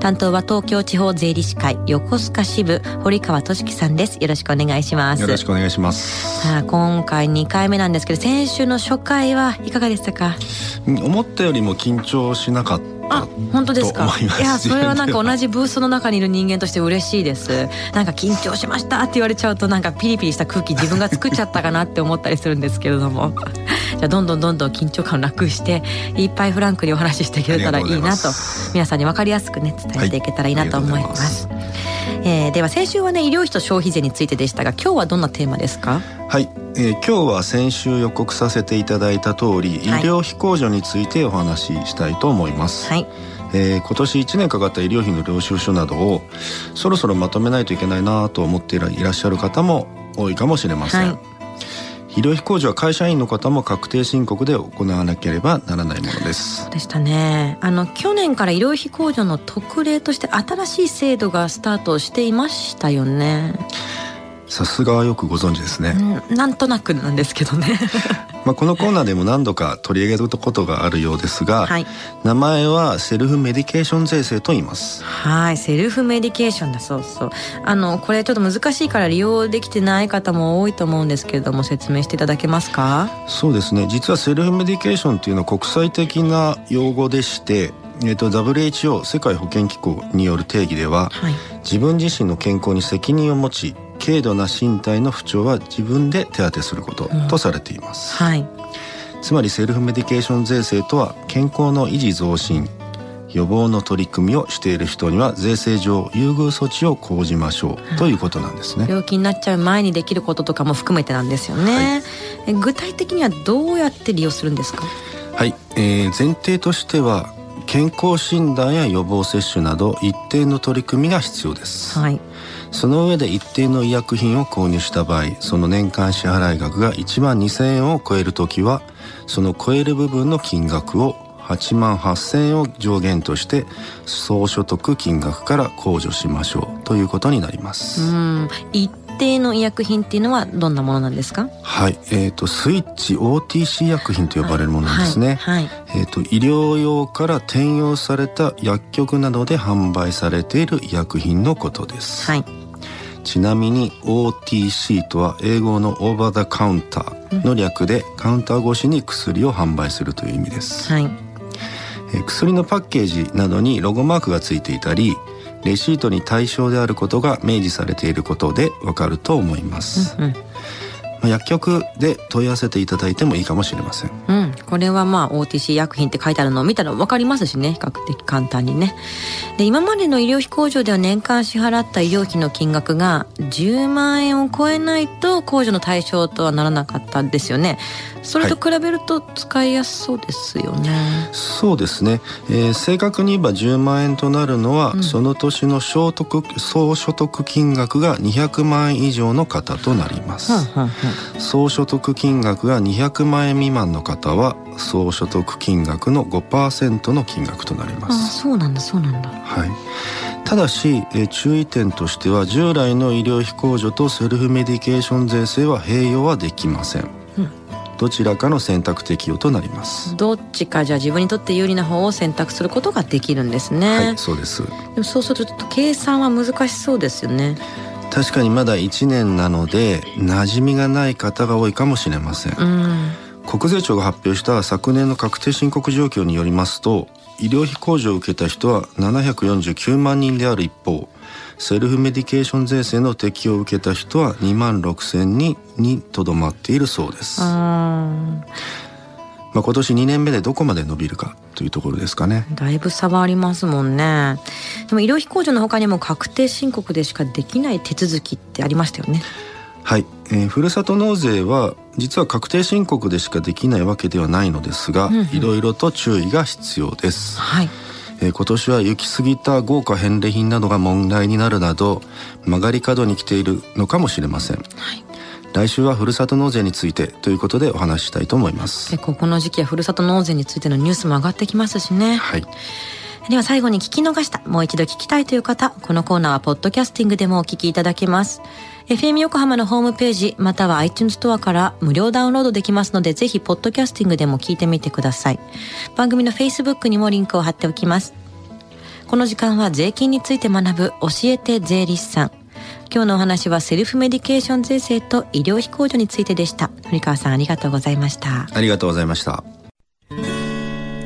担当は東京地方税理士会横須賀支部堀川俊樹さんです。よろしくお願いします。よろしくお願いします。さあ今回2回目なんですけど先週の初回はいかがでしたか？思ったよりも緊張しなかっあ本当ですか？いやそれはなんか同じブースの中にいる人間として嬉しいです。なんか緊張しましたって言われちゃうとなんかピリピリした空気自分が作っちゃったかなって思ったりするんですけれども。じゃあどんどんどんどん緊張感をなくしていっぱいフランクにお話ししていけたらいいなと皆さんに分かりやすくね伝えていけたらいいなと思います、はい、えー、では先週はね医療費と消費税についてでしたが今日はどんなテーマですか？はい、えー、今日は先週予告させていただいた通り、医療費控除についてお話ししたいと思います。はい。えー、今年1年かかった医療費の領収書などをそろそろまとめないといけないなと思っていらっしゃる方も多いかもしれません、はい、医療費控除は会社員の方も確定申告で行わなければならないものです。でしたね。あの去年から医療費控除の特例として新しい制度がスタートしていましたよね。さすがよくご存知ですね、うん、なんとなくなんですけどね。まあこのコーナーでも何度か取り上げることがあるようですが、はい、名前はセルフメディケーション税制と言います。はいセルフメディケーションだそうそう。あのこれちょっと難しいから利用できてない方も多いと思うんですけれども説明していただけますか？そうですね。実はセルフメディケーションっていうのは国際的な用語でしてえーと、WHO 世界保健機構による定義では、はい、自分自身の健康に責任を持ち軽度な身体の不調は自分で手当てすることとされています、うんはい、つまりセルフメディケーション税制とは健康の維持増進予防の取り組みをしている人には税制上優遇措置を講じましょうということなんですね、病気になっちゃう前にできることとかも含めてなんですよね、はい、具体的にはどうやって利用するんですか？はい、えー、前提としては健康診断や予防接種など一定の取り組みが必要です、はい、その上で一定の医薬品を購入した場合その年間支払い額が1万2000円を超える時はその超える部分の金額を8万8000円を上限として総所得金額から控除しましょうということになります。うん。一定の医薬品っていうのはどんなものなんですか？はい、えーと、スイッチ OTC 薬品と呼ばれるものですね、はい。はい、えーと、医療用から転用された薬局などで販売されている医薬品のことです、はい、ちなみに OTC とは英語のオーバーダカウンターの略でカウンター越しに薬を販売するという意味です、はい、えー、薬のパッケージなどにロゴマークがついていたりレシートに対象であることが明示されていることでわかると思います、うんうん。まあ、薬局で問い合わせていただいてもいいかもしれません、うん、これはまあ OTC 薬品って書いてあるのを見たら分かりますしね。比較的簡単にね。で今までの医療費控除では年間支払った医療費の金額が10万円を超えないと控除の対象とはならなかったんですよねそれと比べると使いやすそうですよね、はい、そうですね、えー、正確に言えば10万円となるのは、うん、その年の所得総所得金額が200万円以上の方となります、うんうんうん、総所得金額が200万円未満の方は総所得金額の5%の金額となります。あそうなんだそうなんだ。はい。ただし、え注意点としては従来の医療費控除とセルフメディケーション税制は併用はできませんどちらかの選択適用となります。どっちかじゃあ自分にとって有利な方を選択することができるんですね。はいそうです。でもそうすると計算は難しそうですよね。確かにまだ1年なので馴染みがない方が多いかもしれません、うん、国税庁が発表した昨年の確定申告状況によりますと医療費控除を受けた人は749万人である一方セルフメディケーション税制の適用を受けた人は2万6千人にとどまっているそうです。まあ、今年2年目でどこまで伸びるかというところですかね。だいぶ差はありますもんね。でも医療費控除のほかにも確定申告でしかできない手続きってありましたよね。はい、えー、ふるさと納税は実は確定申告でしかできないわけではないのですが、いろいろと注意が必要です。はいえー、今年は行き過ぎた豪華返礼品などが問題になるなど曲がり角に来ているのかもしれません、はい、来週はふるさと納税についてということでお話ししたいと思います。結構この時期はふるさと納税についてのニュースも上がってきますしね。はいでは最後に聞き逃したもう一度聞きたいという方このコーナーはポッドキャスティングでもお聞きいただけます。FM 横浜のホームページまたは iTunes ストアから無料ダウンロードできますのでぜひポッドキャスティングでも聞いてみてください。番組の Facebook にもリンクを貼っておきます。この時間は税金について学ぶ教えて税理士さん。今日のお話はセルフメディケーション税制と医療費控除についてでした。堀川さんありがとうございました。ありがとうございました。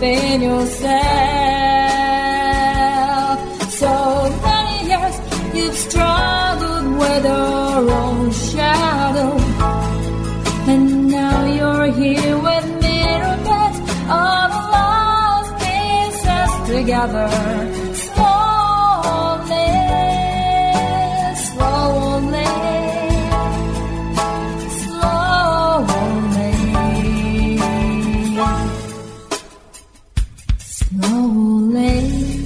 Haven't yourself. So many years you've struggled with your own shadow. And now you're here with put all the lost pieces together. 愁泪。